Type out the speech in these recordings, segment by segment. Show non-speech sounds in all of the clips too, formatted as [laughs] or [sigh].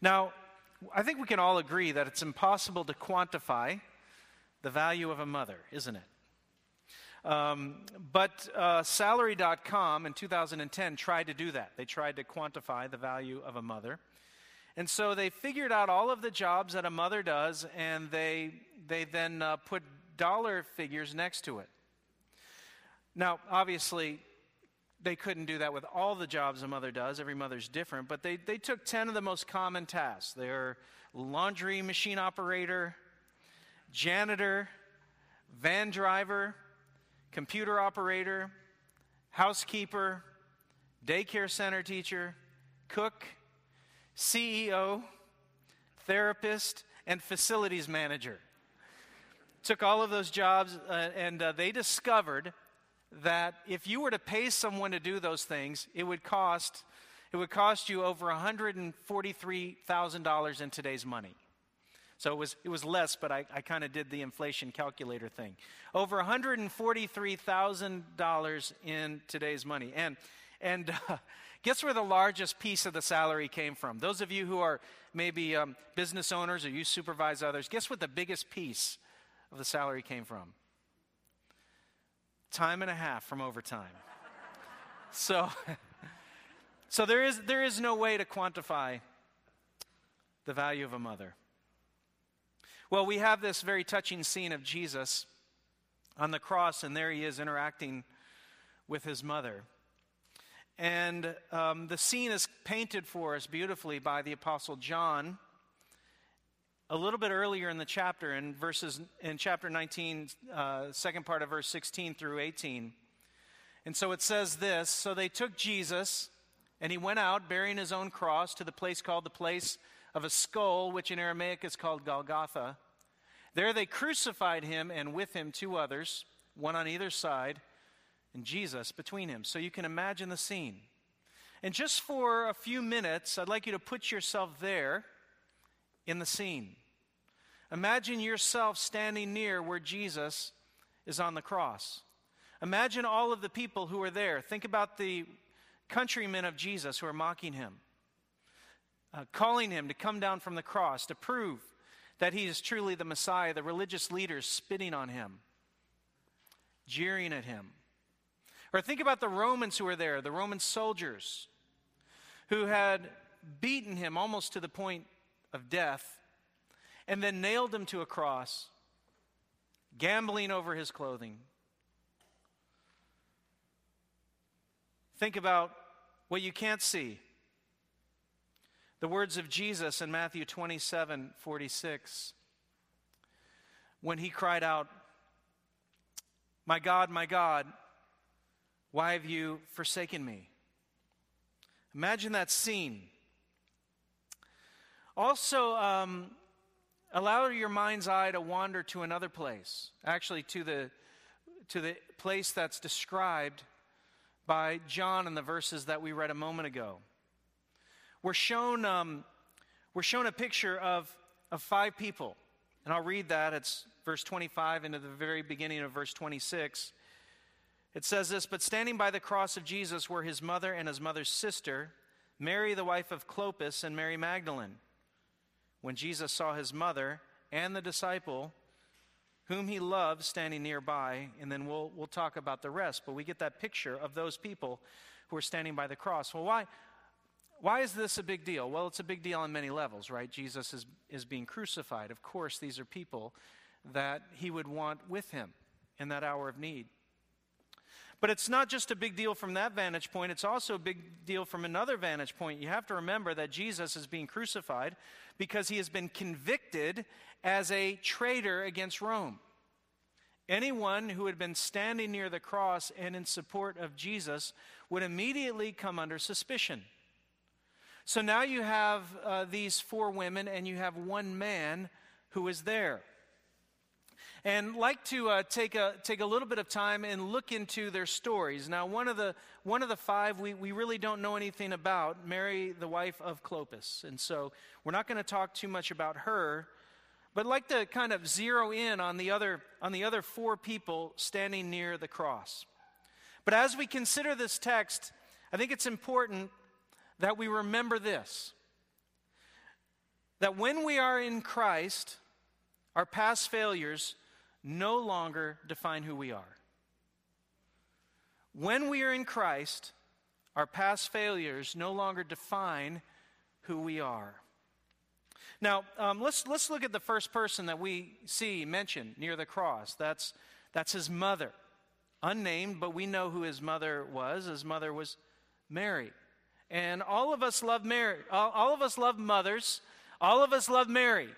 Now, I think we can all agree that it's impossible to quantify the value of a mother, isn't it? Um, but uh, salary.com in 2010 tried to do that. They tried to quantify the value of a mother. And so they figured out all of the jobs that a mother does, and they, they then uh, put dollar figures next to it. Now, obviously, they couldn't do that with all the jobs a mother does. Every mother's different. But they, they took 10 of the most common tasks. They're laundry machine operator, janitor, van driver, computer operator, housekeeper, daycare center teacher, cook, CEO, therapist, and facilities manager. Took all of those jobs, uh, and uh, they discovered that if you were to pay someone to do those things, it would cost it would cost you over $143,000 in today's money. So it was, it was less, but I, I kind of did the inflation calculator thing. Over $143,000 in today's money. And, and uh, [laughs] guess where the largest piece of the salary came from? Those of you who are maybe um, business owners or you supervise others, guess what the biggest piece of the salary came from? Time and a half from overtime. so, [laughs] so there, is, there is no way to quantify the value of a mother. Well, we have this very touching scene of Jesus on the cross, and there he is interacting with his mother. And um, the scene is painted for us beautifully by the Apostle John a little bit earlier in the chapter, in verses in chapter 19, uh, second part of verse 16 through 18. And so it says this So they took Jesus, and he went out bearing his own cross to the place called the place of a skull, which in Aramaic is called Golgotha. There they crucified him, and with him two others, one on either side, and Jesus between him. So you can imagine the scene. And just for a few minutes, I'd like you to put yourself there in the scene. Imagine yourself standing near where Jesus is on the cross. Imagine all of the people who are there. Think about the countrymen of Jesus who are mocking him, uh, calling him to come down from the cross to prove that he is truly the Messiah, the religious leaders spitting on him, jeering at him. Or think about the Romans who were there, the Roman soldiers who had beaten him almost to the point of death and then nailed him to a cross, gambling over his clothing. Think about what you can't see. The words of Jesus in Matthew 27 46, when he cried out, My God, my God, why have you forsaken me? Imagine that scene. Also, um, allow your mind's eye to wander to another place, actually, to the, to the place that's described by John in the verses that we read a moment ago. We're shown, um, we're shown a picture of, of five people. And I'll read that. It's verse 25 into the very beginning of verse 26. It says this But standing by the cross of Jesus were his mother and his mother's sister, Mary, the wife of Clopas, and Mary Magdalene. When Jesus saw his mother and the disciple whom he loved standing nearby, and then we'll, we'll talk about the rest, but we get that picture of those people who are standing by the cross. Well, why, why is this a big deal? Well, it's a big deal on many levels, right? Jesus is, is being crucified. Of course, these are people that he would want with him in that hour of need. But it's not just a big deal from that vantage point, it's also a big deal from another vantage point. You have to remember that Jesus is being crucified because he has been convicted as a traitor against Rome. Anyone who had been standing near the cross and in support of Jesus would immediately come under suspicion. So now you have uh, these four women and you have one man who is there and like to uh, take, a, take a little bit of time and look into their stories. Now, one of the, one of the five we, we really don't know anything about, Mary, the wife of Clopas. And so we're not going to talk too much about her, but I'd like to kind of zero in on the, other, on the other four people standing near the cross. But as we consider this text, I think it's important that we remember this that when we are in Christ, our past failures no longer define who we are. When we are in Christ, our past failures no longer define who we are. Now, um, let's, let's look at the first person that we see mentioned near the cross. That's, that's his mother. Unnamed, but we know who his mother was. His mother was Mary. And all of us love Mary. All, all of us love mothers. All of us love Mary.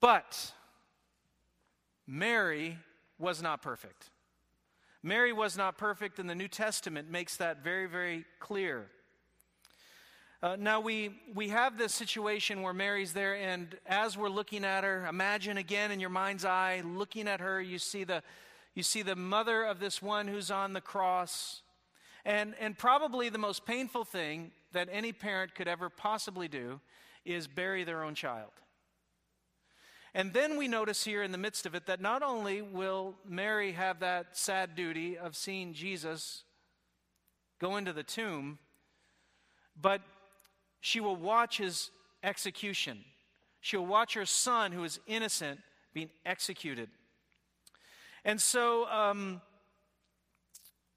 But Mary was not perfect. Mary was not perfect, and the New Testament makes that very, very clear. Uh, now, we, we have this situation where Mary's there, and as we're looking at her, imagine again in your mind's eye, looking at her, you see the, you see the mother of this one who's on the cross. And, and probably the most painful thing that any parent could ever possibly do is bury their own child. And then we notice here in the midst of it that not only will Mary have that sad duty of seeing Jesus go into the tomb, but she will watch his execution. She'll watch her son, who is innocent, being executed. And so, um,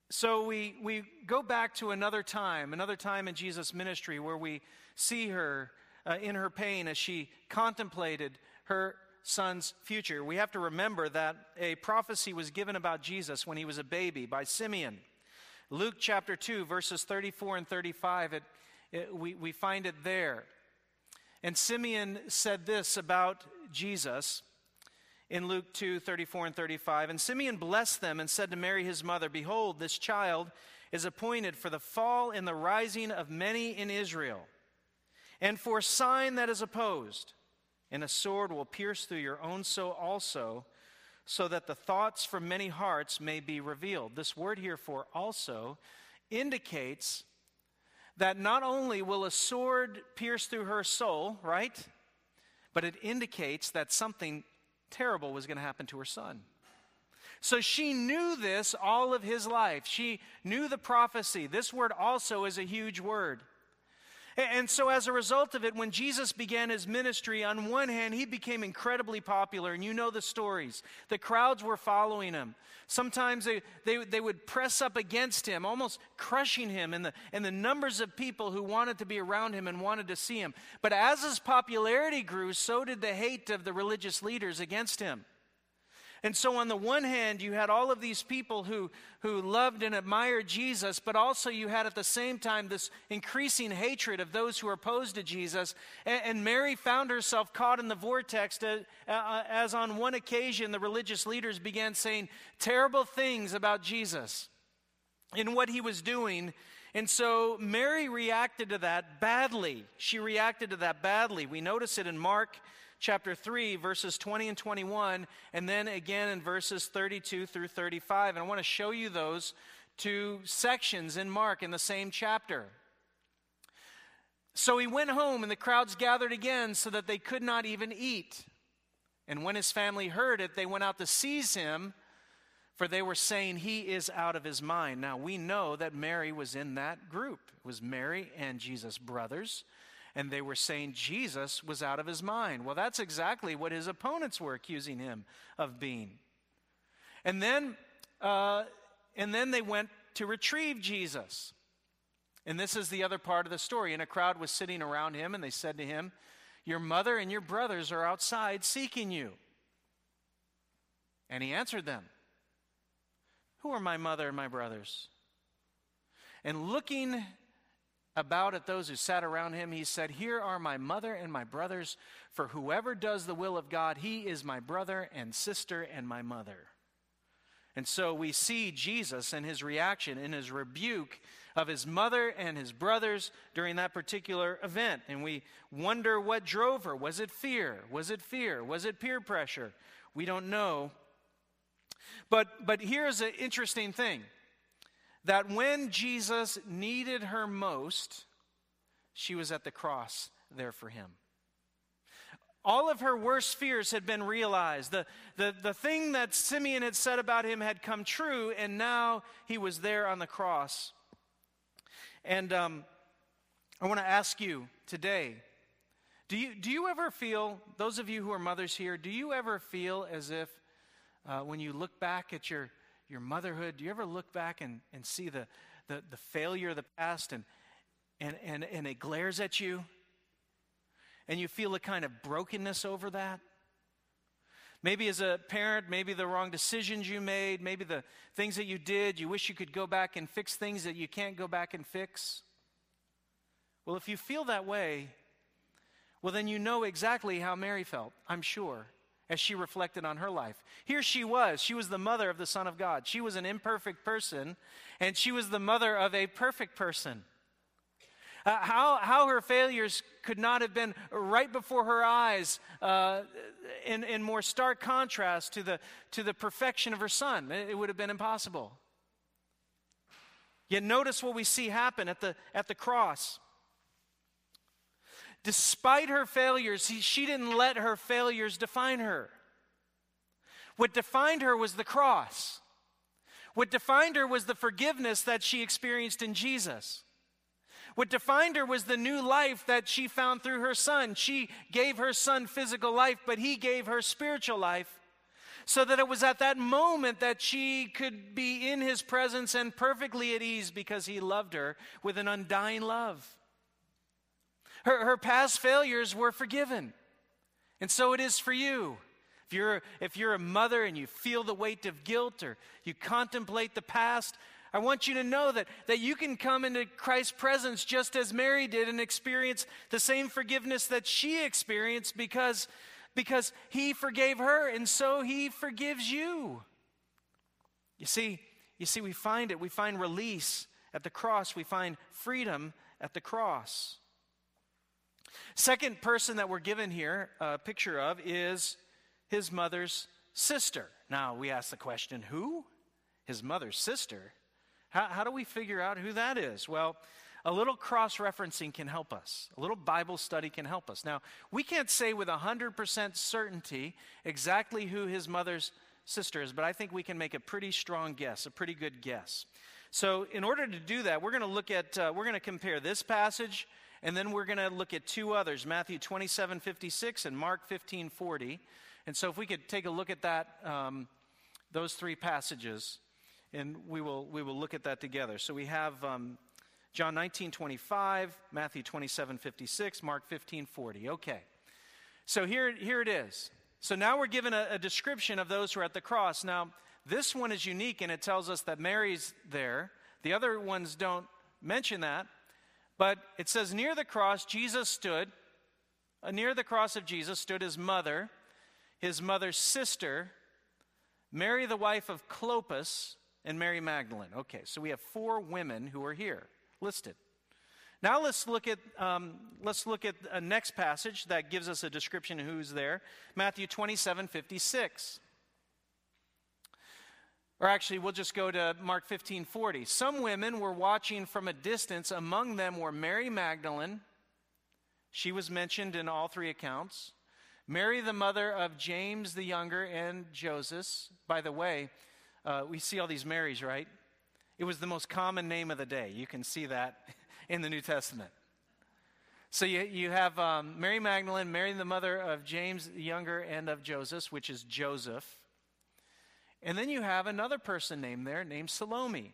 so we, we go back to another time, another time in Jesus' ministry where we see her uh, in her pain as she contemplated her son's future. We have to remember that a prophecy was given about Jesus when he was a baby by Simeon. Luke chapter 2, verses 34 and 35, it it, we, we find it there. And Simeon said this about Jesus in Luke 2 34 and 35. And Simeon blessed them and said to Mary his mother, Behold, this child is appointed for the fall and the rising of many in Israel, and for a sign that is opposed. And a sword will pierce through your own soul also, so that the thoughts from many hearts may be revealed. This word here for also indicates that not only will a sword pierce through her soul, right? But it indicates that something terrible was going to happen to her son. So she knew this all of his life. She knew the prophecy. This word also is a huge word. And so, as a result of it, when Jesus began his ministry, on one hand, he became incredibly popular, and you know the stories. The crowds were following him. Sometimes they, they, they would press up against him, almost crushing him, and the, and the numbers of people who wanted to be around him and wanted to see him. But as his popularity grew, so did the hate of the religious leaders against him. And so, on the one hand, you had all of these people who, who loved and admired Jesus, but also you had at the same time this increasing hatred of those who were opposed to Jesus. And, and Mary found herself caught in the vortex to, uh, as on one occasion the religious leaders began saying terrible things about Jesus and what he was doing. And so Mary reacted to that badly. She reacted to that badly. We notice it in Mark chapter 3, verses 20 and 21, and then again in verses 32 through 35. And I want to show you those two sections in Mark in the same chapter. So he went home, and the crowds gathered again so that they could not even eat. And when his family heard it, they went out to seize him, for they were saying, He is out of his mind. Now we know that Mary was in that group. It was Mary and Jesus' brothers and they were saying Jesus was out of his mind. Well, that's exactly what his opponents were accusing him of being. And then, uh, and then they went to retrieve Jesus. And this is the other part of the story. And a crowd was sitting around him, and they said to him, Your mother and your brothers are outside seeking you. And he answered them, Who are my mother and my brothers? And looking about at those who sat around him, he said, Here are my mother and my brothers, for whoever does the will of God, he is my brother and sister and my mother. And so we see Jesus and his reaction in his rebuke of his mother and his brothers during that particular event. And we wonder what drove her. Was it fear? Was it fear? Was it peer pressure? We don't know. But, but here's an interesting thing that when Jesus needed her most, she was at the cross there for him. All of her worst fears had been realized. The, the, the thing that Simeon had said about him had come true, and now he was there on the cross. And um, I want to ask you today Do you, do you ever feel, those of you who are mothers here, do you ever feel as if uh, when you look back at your, your motherhood, do you ever look back and, and see the, the, the failure of the past and, and, and, and it glares at you? And you feel a kind of brokenness over that? Maybe as a parent, maybe the wrong decisions you made, maybe the things that you did, you wish you could go back and fix things that you can't go back and fix. Well, if you feel that way, well, then you know exactly how Mary felt, I'm sure, as she reflected on her life. Here she was. She was the mother of the Son of God. She was an imperfect person, and she was the mother of a perfect person. Uh, how, how her failures could not have been right before her eyes uh, in, in more stark contrast to the, to the perfection of her son. It, it would have been impossible. Yet notice what we see happen at the, at the cross. Despite her failures, he, she didn't let her failures define her. What defined her was the cross. What defined her was the forgiveness that she experienced in Jesus. What defined her was the new life that she found through her son. She gave her son physical life, but he gave her spiritual life. So that it was at that moment that she could be in his presence and perfectly at ease because he loved her with an undying love. Her, her past failures were forgiven. And so it is for you. If you're, if you're a mother and you feel the weight of guilt or you contemplate the past, I want you to know that, that you can come into Christ's presence just as Mary did and experience the same forgiveness that she experienced because, because he forgave her and so he forgives you. You see, you see, we find it. We find release at the cross. We find freedom at the cross. Second person that we're given here a picture of is his mother's sister. Now we ask the question, who? His mother's sister. How, how do we figure out who that is? Well, a little cross referencing can help us. A little Bible study can help us. Now, we can't say with 100% certainty exactly who his mother's sister is, but I think we can make a pretty strong guess, a pretty good guess. So, in order to do that, we're going to look at, uh, we're going to compare this passage, and then we're going to look at two others Matthew 27 56 and Mark 15 40. And so, if we could take a look at that, um, those three passages and we will, we will look at that together. So we have um, John 19, 25, Matthew 27, 56, Mark 15, 40. Okay. So here, here it is. So now we're given a, a description of those who are at the cross. Now, this one is unique and it tells us that Mary's there. The other ones don't mention that. But it says, near the cross, Jesus stood. Uh, near the cross of Jesus stood his mother, his mother's sister, Mary, the wife of Clopas, and Mary Magdalene. Okay, so we have four women who are here listed. Now let's look at um, let's look at a next passage that gives us a description of who's there. Matthew 27, 56. Or actually, we'll just go to Mark 15, 40. Some women were watching from a distance. Among them were Mary Magdalene. She was mentioned in all three accounts. Mary, the mother of James the younger and Joseph. By the way, uh, we see all these Marys, right? It was the most common name of the day. You can see that [laughs] in the New Testament. So you, you have um, Mary Magdalene, Mary the mother of James the younger and of Joseph, which is Joseph. And then you have another person named there named Salome.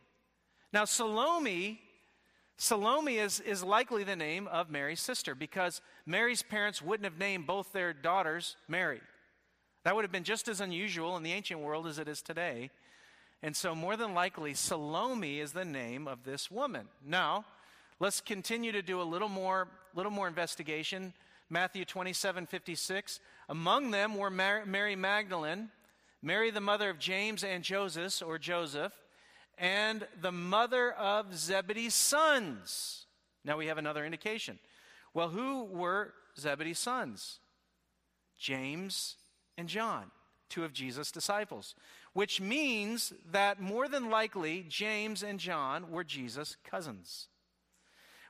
Now, Salome, Salome is, is likely the name of Mary's sister because Mary's parents wouldn't have named both their daughters Mary. That would have been just as unusual in the ancient world as it is today. And so, more than likely, Salome is the name of this woman. Now, let's continue to do a little more, little more investigation. Matthew 27 56. Among them were Mary Magdalene, Mary, the mother of James and Joseph, or Joseph, and the mother of Zebedee's sons. Now we have another indication. Well, who were Zebedee's sons? James and John, two of Jesus' disciples which means that more than likely James and John were Jesus' cousins.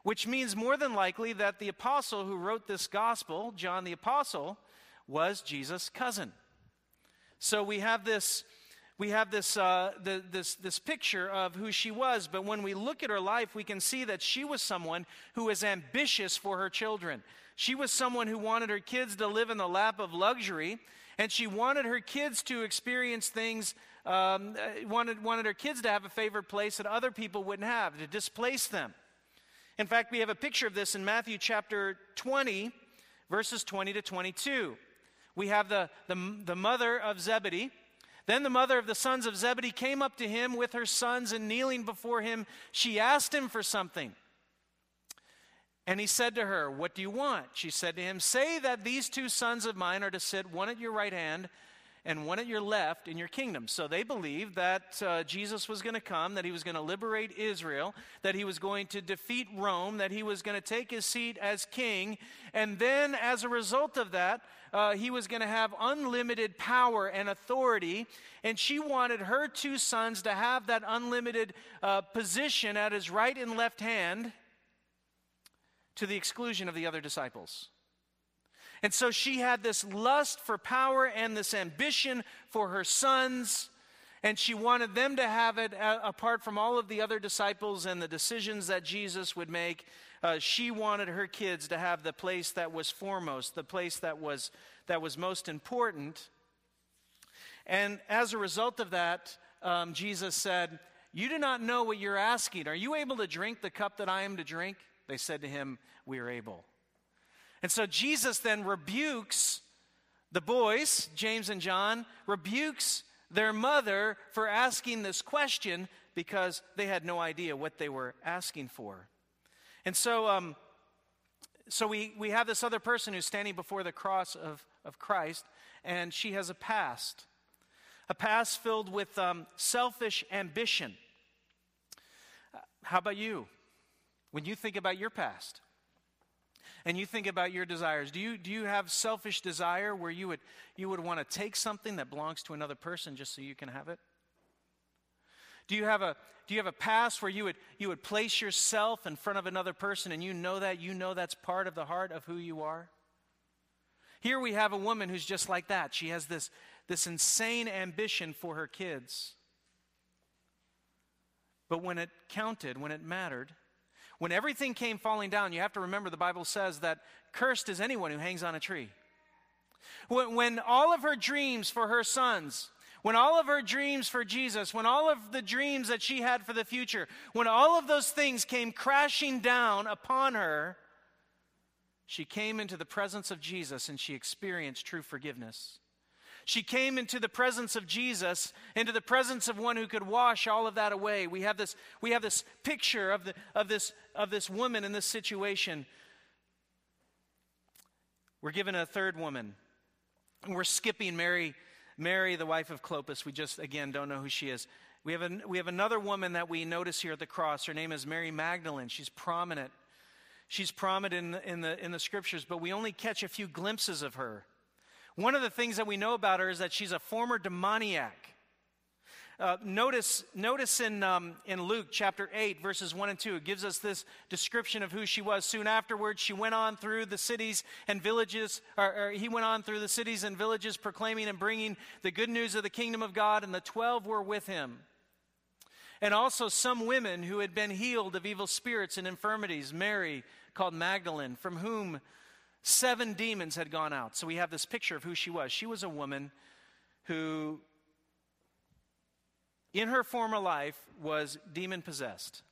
Which means more than likely that the apostle who wrote this gospel, John the apostle, was Jesus' cousin. So we have this we have this, uh, the, this, this picture of who she was, but when we look at her life, we can see that she was someone who was ambitious for her children. She was someone who wanted her kids to live in the lap of luxury, and she wanted her kids to experience things, um, uh, wanted, wanted her kids to have a favorite place that other people wouldn't have, to displace them. In fact, we have a picture of this in Matthew chapter 20, verses 20 to 22. We have the, the, the mother of Zebedee then the mother of the sons of Zebedee came up to him with her sons, and kneeling before him, she asked him for something. And he said to her, What do you want? She said to him, Say that these two sons of mine are to sit one at your right hand and one at your left in your kingdom. So they believed that uh, Jesus was going to come, that he was going to liberate Israel, that he was going to defeat Rome, that he was going to take his seat as king. And then, as a result of that, uh, he was going to have unlimited power and authority. And she wanted her two sons to have that unlimited uh, position at his right and left hand to the exclusion of the other disciples. And so she had this lust for power and this ambition for her sons. And she wanted them to have it uh, apart from all of the other disciples and the decisions that Jesus would make. Uh, she wanted her kids to have the place that was foremost, the place that was, that was most important. And as a result of that, um, Jesus said, You do not know what you're asking. Are you able to drink the cup that I am to drink? They said to him, We are able. And so Jesus then rebukes the boys, James and John, rebukes their mother for asking this question because they had no idea what they were asking for. And so, um, so we, we have this other person who's standing before the cross of, of Christ, and she has a past, a past filled with um, selfish ambition. How about you? When you think about your past, and you think about your desires, do you, do you have selfish desire where you would, you would want to take something that belongs to another person just so you can have it? Do you have a, do you have a past where you would, you would place yourself in front of another person and you know that? You know that's part of the heart of who you are? Here we have a woman who's just like that. She has this, this insane ambition for her kids. But when it counted, when it mattered, when everything came falling down, you have to remember the Bible says that cursed is anyone who hangs on a tree. When, when all of her dreams for her sons, when all of her dreams for Jesus, when all of the dreams that she had for the future, when all of those things came crashing down upon her, she came into the presence of Jesus and she experienced true forgiveness. She came into the presence of Jesus, into the presence of one who could wash all of that away. We have this, we have this picture of, the, of, this, of this woman in this situation. We're given a third woman. We're skipping Mary, Mary, the wife of Clopas. We just, again, don't know who she is. We have, a, we have another woman that we notice here at the cross. Her name is Mary Magdalene. She's prominent. She's prominent in the, in the, in the scriptures, but we only catch a few glimpses of her. One of the things that we know about her is that she's a former demoniac. Uh, notice, notice in, um, in Luke chapter 8, verses 1 and 2, it gives us this description of who she was. Soon afterwards, she went on through the cities and villages, or, or he went on through the cities and villages proclaiming and bringing the good news of the kingdom of God, and the twelve were with him. And also some women who had been healed of evil spirits and infirmities, Mary, called Magdalene, from whom Seven demons had gone out. So we have this picture of who she was. She was a woman who, in her former life, was demon possessed.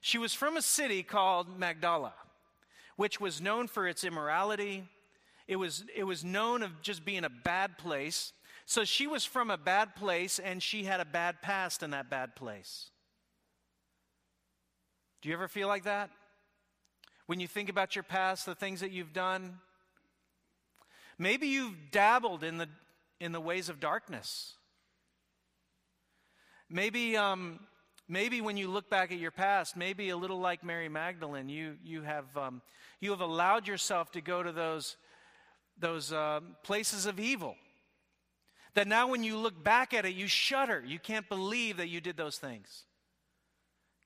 She was from a city called Magdala, which was known for its immorality. It was, it was known of just being a bad place. So she was from a bad place and she had a bad past in that bad place. Do you ever feel like that? When you think about your past, the things that you've done, maybe you've dabbled in the, in the ways of darkness. Maybe, um, maybe when you look back at your past, maybe a little like Mary Magdalene, you, you, have, um, you have allowed yourself to go to those, those uh, places of evil. That now when you look back at it, you shudder. You can't believe that you did those things.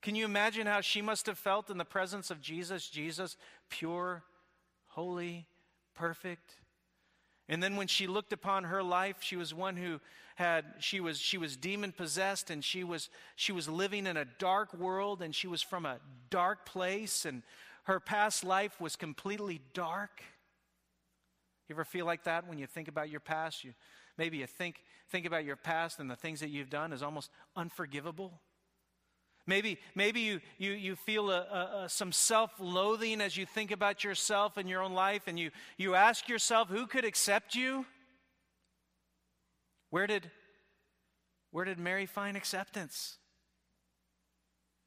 Can you imagine how she must have felt in the presence of Jesus? Jesus, pure, holy, perfect. And then when she looked upon her life, she was one who had she was she was demon possessed and she was she was living in a dark world and she was from a dark place and her past life was completely dark. You ever feel like that when you think about your past? You maybe you think think about your past and the things that you've done is almost unforgivable. Maybe, maybe you, you, you feel a, a, a, some self loathing as you think about yourself and your own life, and you, you ask yourself, who could accept you? Where did, where did Mary find acceptance?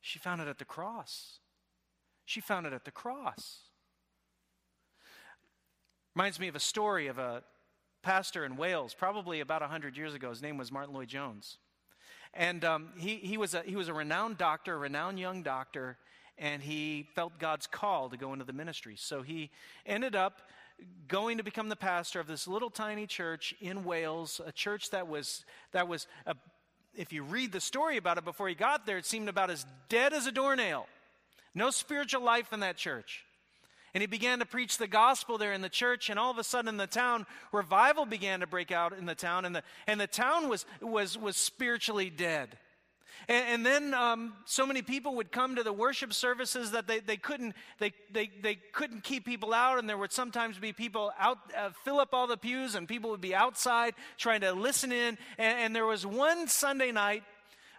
She found it at the cross. She found it at the cross. Reminds me of a story of a pastor in Wales, probably about 100 years ago. His name was Martyn Lloyd-Jones. And um, he, he, was a, he was a renowned doctor, a renowned young doctor, and he felt God's call to go into the ministry. So he ended up going to become the pastor of this little tiny church in Wales, a church that was, that was a, if you read the story about it before he got there, it seemed about as dead as a doornail. No spiritual life in that church. And he began to preach the gospel there in the church, and all of a sudden in the town, revival began to break out in the town, and the, and the town was, was, was spiritually dead. And, and then um, so many people would come to the worship services that they, they, couldn't, they, they, they couldn't keep people out, and there would sometimes be people out, uh, fill up all the pews, and people would be outside trying to listen in. And, and there was one Sunday night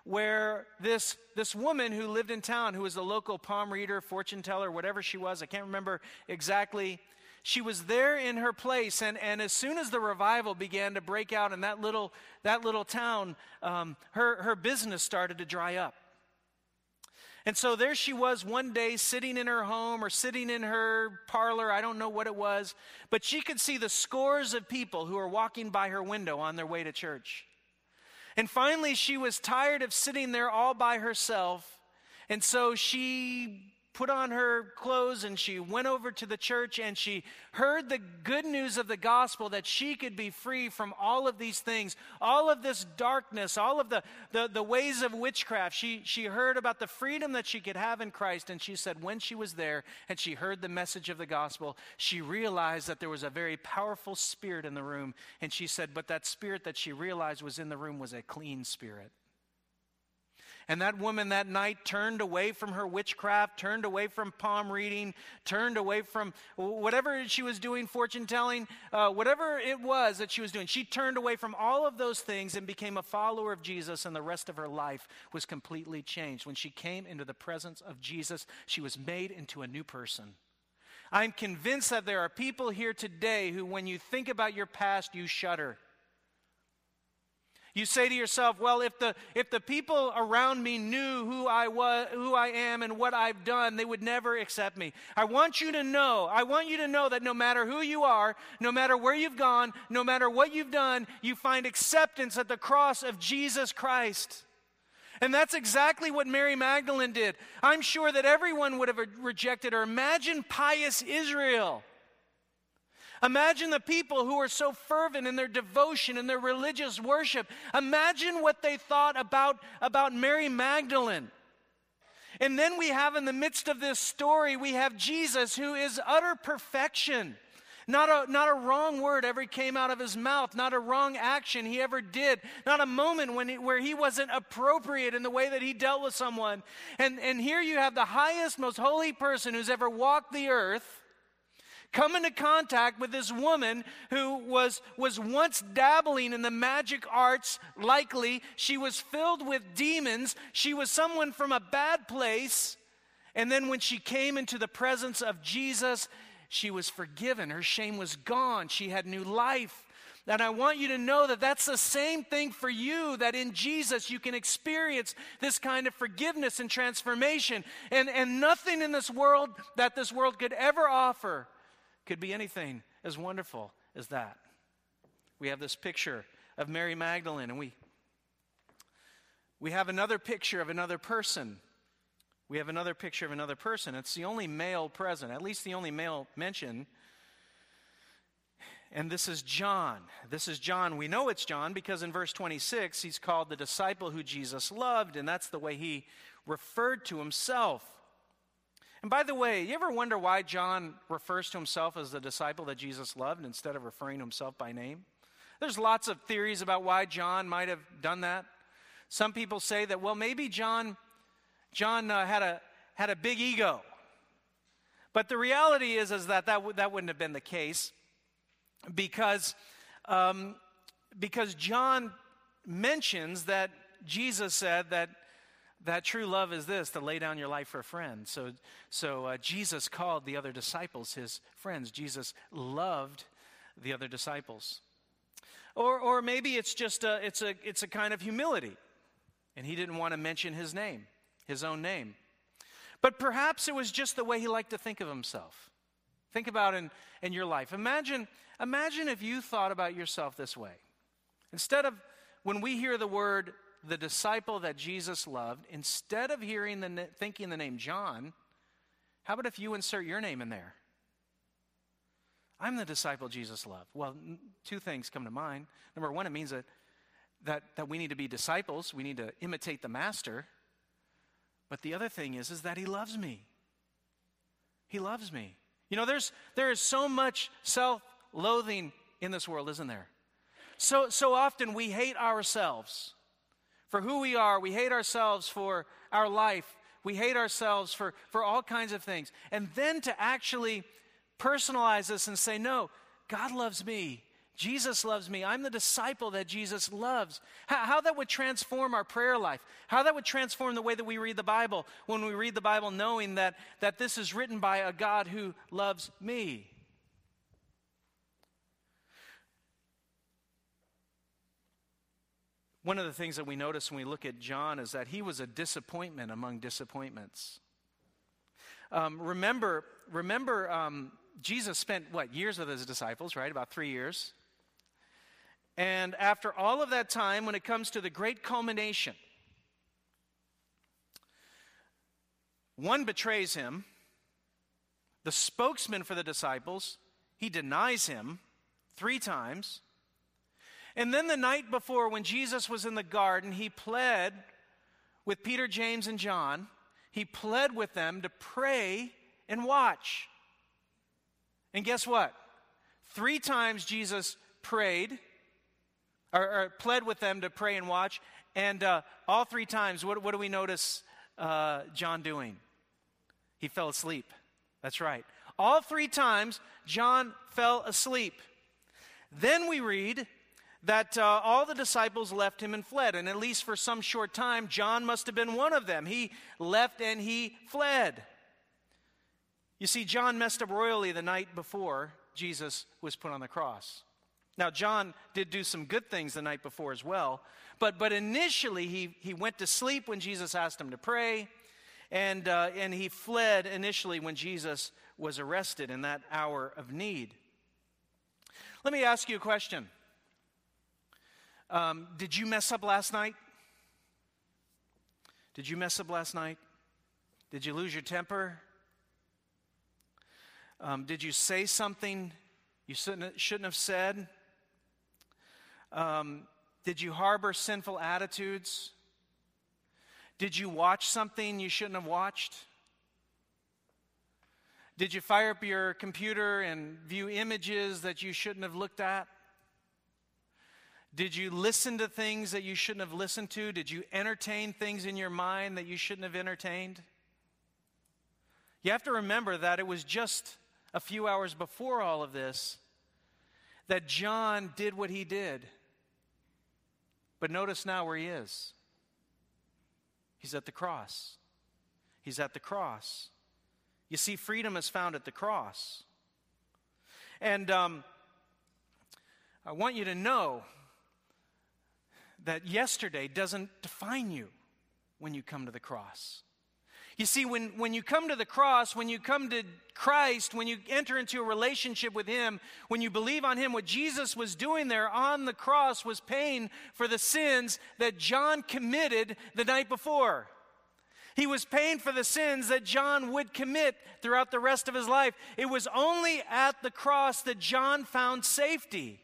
where this, this woman who lived in town, who was a local palm reader, fortune teller, whatever she was, I can't remember exactly, she was there in her place. And, and as soon as the revival began to break out in that little, that little town, um, her, her business started to dry up. And so there she was one day sitting in her home or sitting in her parlor, I don't know what it was, but she could see the scores of people who were walking by her window on their way to church. And finally, she was tired of sitting there all by herself. And so she put on her clothes and she went over to the church and she heard the good news of the gospel that she could be free from all of these things, all of this darkness, all of the, the, the ways of witchcraft. She, she heard about the freedom that she could have in Christ. And she said, when she was there and she heard the message of the gospel, she realized that there was a very powerful spirit in the room. And she said, but that spirit that she realized was in the room was a clean spirit. And that woman that night turned away from her witchcraft, turned away from palm reading, turned away from whatever she was doing, fortune telling, uh, whatever it was that she was doing. She turned away from all of those things and became a follower of Jesus, and the rest of her life was completely changed. When she came into the presence of Jesus, she was made into a new person. I'm convinced that there are people here today who, when you think about your past, you shudder. You say to yourself, well, if the, if the people around me knew who I, was, who I am and what I've done, they would never accept me. I want you to know, I want you to know that no matter who you are, no matter where you've gone, no matter what you've done, you find acceptance at the cross of Jesus Christ. And that's exactly what Mary Magdalene did. I'm sure that everyone would have rejected her. Imagine pious Israel. Imagine the people who are so fervent in their devotion and their religious worship. Imagine what they thought about, about Mary Magdalene. And then we have in the midst of this story, we have Jesus who is utter perfection. Not a, not a wrong word ever came out of his mouth, not a wrong action he ever did, not a moment when he, where he wasn't appropriate in the way that he dealt with someone. And, and here you have the highest, most holy person who's ever walked the earth come into contact with this woman who was, was once dabbling in the magic arts, likely. She was filled with demons. She was someone from a bad place. And then when she came into the presence of Jesus, she was forgiven. Her shame was gone. She had new life. And I want you to know that that's the same thing for you, that in Jesus you can experience this kind of forgiveness and transformation. And, and nothing in this world that this world could ever offer could be anything as wonderful as that. We have this picture of Mary Magdalene, and we, we have another picture of another person. We have another picture of another person. It's the only male present, at least the only male mentioned. And this is John. This is John. We know it's John because in verse 26, he's called the disciple who Jesus loved, and that's the way he referred to himself. And by the way, you ever wonder why John refers to himself as the disciple that Jesus loved instead of referring to himself by name? There's lots of theories about why John might have done that. Some people say that, well, maybe John, John uh, had, a, had a big ego. But the reality is, is that that, w- that wouldn't have been the case because, um, because John mentions that Jesus said that that true love is this to lay down your life for a friend. So, so uh, Jesus called the other disciples his friends. Jesus loved the other disciples. Or, or maybe it's just a, it's, a, it's a kind of humility, and he didn't want to mention his name, his own name. But perhaps it was just the way he liked to think of himself. Think about in, in your life. Imagine, imagine if you thought about yourself this way. Instead of when we hear the word the disciple that Jesus loved, instead of hearing the thinking the name John, how about if you insert your name in there? I'm the disciple Jesus loved. Well, two things come to mind. Number one, it means that, that, that we need to be disciples, we need to imitate the master. But the other thing is, is that he loves me. He loves me. You know, there's, there is so much self loathing in this world, isn't there? So, so often we hate ourselves for who we are. We hate ourselves for our life. We hate ourselves for, for all kinds of things. And then to actually personalize this and say, no, God loves me. Jesus loves me. I'm the disciple that Jesus loves. How, how, that would transform our prayer life. How that would transform the way that we read the Bible when we read the Bible knowing that, that this is written by a God who loves me. One of the things that we notice when we look at John is that he was a disappointment among disappointments. Um, remember, remember um, Jesus spent, what, years with his disciples, right? About three years. And after all of that time, when it comes to the great culmination, one betrays him, the spokesman for the disciples, he denies him three times. And then the night before, when Jesus was in the garden, he pled with Peter, James, and John. He pled with them to pray and watch. And guess what? Three times Jesus prayed, or, or pled with them to pray and watch. And uh, all three times, what, what do we notice uh, John doing? He fell asleep. That's right. All three times, John fell asleep. Then we read that uh, all the disciples left him and fled. And at least for some short time, John must have been one of them. He left and he fled. You see, John messed up royally the night before Jesus was put on the cross. Now, John did do some good things the night before as well, but, but initially he, he went to sleep when Jesus asked him to pray, and, uh, and he fled initially when Jesus was arrested in that hour of need. Let me ask you a question um, did you mess up last night? Did you mess up last night? Did you lose your temper? Um, did you say something you shouldn't, have said? Um, did you harbor sinful attitudes? Did you watch something you shouldn't have watched? Did you fire up your computer and view images that you shouldn't have looked at? Did you listen to things that you shouldn't have listened to? Did you entertain things in your mind that you shouldn't have entertained? You have to remember that it was just a few hours before all of this that John did what he did. But notice now where he is. He's at the cross. He's at the cross. You see, freedom is found at the cross. And um, I want you to know that yesterday doesn't define you when you come to the cross. You see, when, when you come to the cross, when you come to Christ, when you enter into a relationship with Him, when you believe on Him, what Jesus was doing there on the cross was paying for the sins that John committed the night before. He was paying for the sins that John would commit throughout the rest of his life. It was only at the cross that John found safety.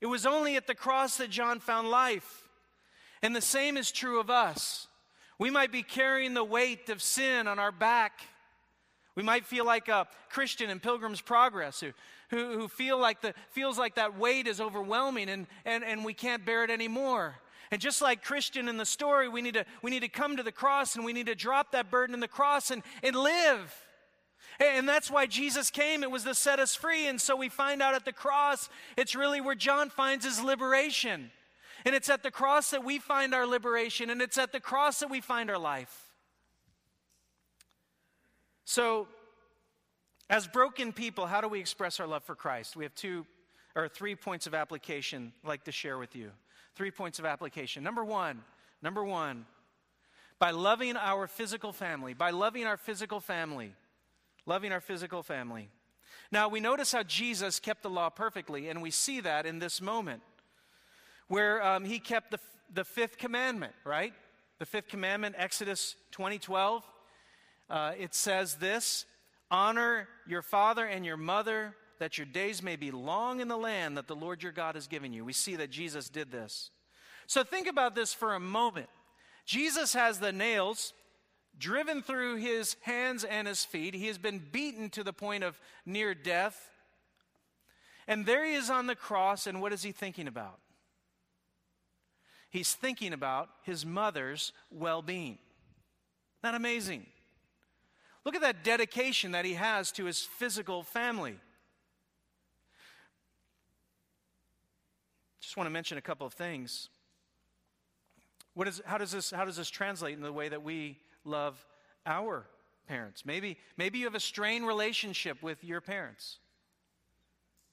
It was only at the cross that John found life. And the same is true of us. We might be carrying the weight of sin on our back, We might feel like a Christian in Pilgrim's Progress who, who, who feel like the, feels like that weight is overwhelming and, and, and we can't bear it anymore. And just like Christian in the story, we need to, we need to come to the cross and we need to drop that burden in the cross and, and live. And that's why Jesus came. It was to set us free. And so we find out at the cross, it's really where John finds his liberation. And it's at the cross that we find our liberation, and it's at the cross that we find our life. So, as broken people, how do we express our love for Christ? We have two or three points of application I'd like to share with you. Three points of application. Number one, number one, by loving our physical family, by loving our physical family, loving our physical family. Now, we notice how Jesus kept the law perfectly, and we see that in this moment where um, he kept the, the fifth commandment, right? The fifth commandment, Exodus 20 12. Uh, it says this Honor your father and your mother, that your days may be long in the land that the Lord your God has given you. We see that Jesus did this. So think about this for a moment. Jesus has the nails driven through his hands and his feet. He has been beaten to the point of near death. And there he is on the cross, and what is he thinking about? He's thinking about his mother's well being. Not amazing? Look at that dedication that he has to his physical family. Just want to mention a couple of things. What is, how, does this, how does this translate in the way that we love our parents? Maybe, maybe you have a strained relationship with your parents.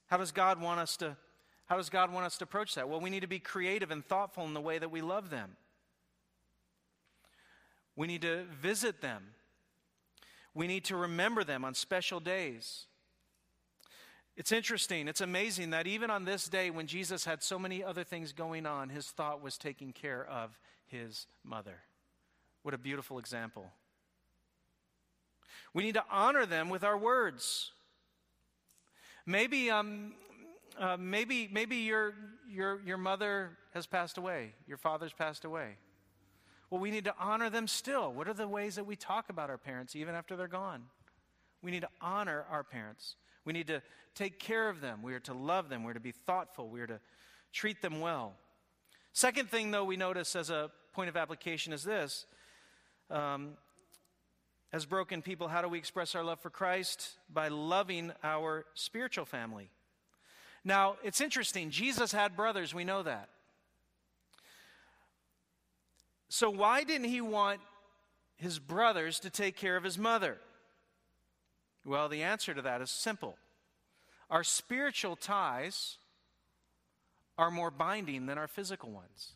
How does God want us to how does God want us to approach that? Well, we need to be creative and thoughtful in the way that we love them. We need to visit them. We need to remember them on special days. It's interesting, it's amazing that even on this day when Jesus had so many other things going on, his thought was taking care of his mother. What a beautiful example. We need to honor them with our words. Maybe, um, uh, maybe, maybe your, your, your mother has passed away, your father's passed away. Well, we need to honor them still. What are the ways that we talk about our parents even after they're gone? We need to honor our parents. We need to take care of them. We are to love them. We're to be thoughtful. We are to treat them well. Second thing, though, we notice as a point of application is this. Um, as broken people, how do we express our love for Christ? By loving our spiritual family. Now, it's interesting. Jesus had brothers, we know that. So, why didn't he want his brothers to take care of his mother? Well, the answer to that is simple. Our spiritual ties are more binding than our physical ones.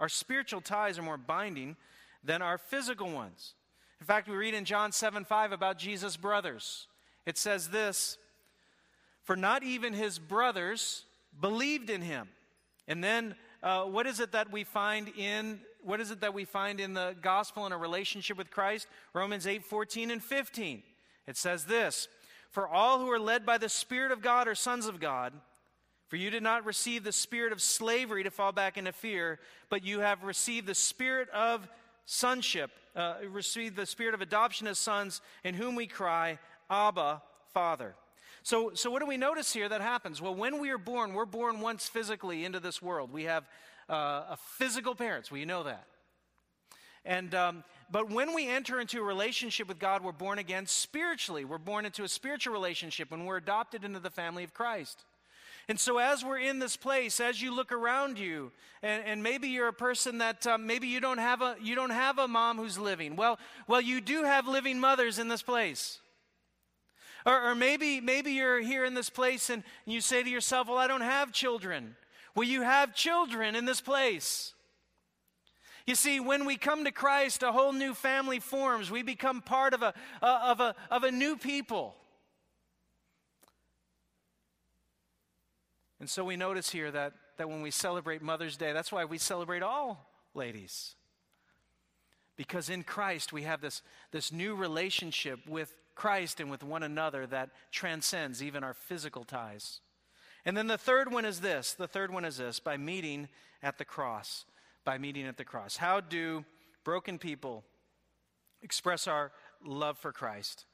Our spiritual ties are more binding than our physical ones. In fact, we read in John 7 5 about Jesus' brothers. It says this For not even his brothers believed in him. And then uh, what is it that we find in what is it that we find in the gospel in a relationship with Christ? Romans 8 14 and 15. It says this For all who are led by the Spirit of God are sons of God. For you did not receive the spirit of slavery to fall back into fear, but you have received the spirit of sonship, uh, received the spirit of adoption as sons, in whom we cry, Abba, Father. So, so what do we notice here that happens? Well, when we are born, we're born once physically into this world. We have uh, a physical parents. You know that. And um, but when we enter into a relationship with God, we're born again spiritually. We're born into a spiritual relationship when we're adopted into the family of Christ. And so, as we're in this place, as you look around you, and, and maybe you're a person that um, maybe you don't have a you don't have a mom who's living. Well, well, you do have living mothers in this place. Or, or maybe maybe you're here in this place and you say to yourself, "Well, I don't have children." Well, you have children in this place. You see, when we come to Christ, a whole new family forms. We become part of a, of a, of a new people. And so we notice here that, that when we celebrate Mother's Day, that's why we celebrate all ladies. Because in Christ, we have this, this new relationship with Christ and with one another that transcends even our physical ties. And then the third one is this the third one is this by meeting at the cross by meeting at the cross. How do broken people express our love for Christ?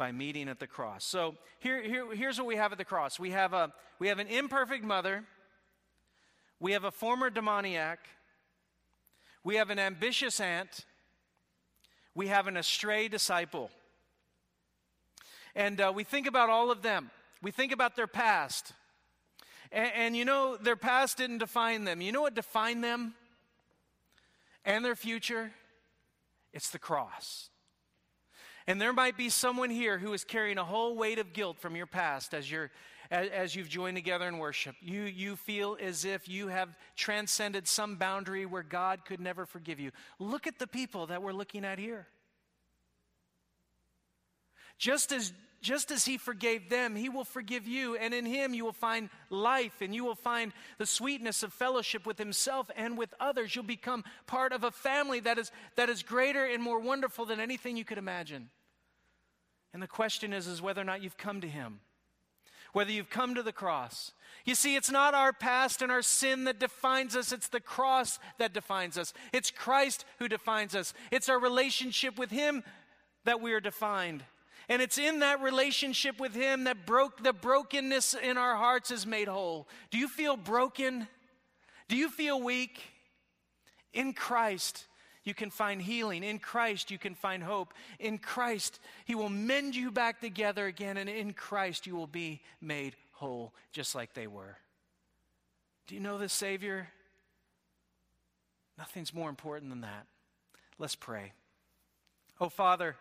By meeting at the cross. So here, here, here's what we have at the cross we have, a, we have an imperfect mother, we have a former demoniac, we have an ambitious aunt, we have an astray disciple. And uh, we think about all of them. We think about their past. And, and you know, their past didn't define them. You know what defined them and their future? It's the cross. And there might be someone here who is carrying a whole weight of guilt from your past as you're as, as, you've joined together in worship. You you feel as if you have transcended some boundary where God could never forgive you. Look at the people that we're looking at here. Just as just as he forgave them, he will forgive you. And in him, you will find life and you will find the sweetness of fellowship with himself and with others. You'll become part of a family that is, that is greater and more wonderful than anything you could imagine. And the question is, is whether or not you've come to him, whether you've come to the cross. You see, it's not our past and our sin that defines us, it's the cross that defines us. It's Christ who defines us. It's our relationship with him that we are defined. And it's in that relationship with Him that broke the brokenness in our hearts is made whole. Do you feel broken? Do you feel weak? In Christ, you can find healing. In Christ, you can find hope. In Christ, He will mend you back together again. And in Christ, you will be made whole, just like they were. Do you know the Savior? Nothing's more important than that. Let's pray. Oh, Father.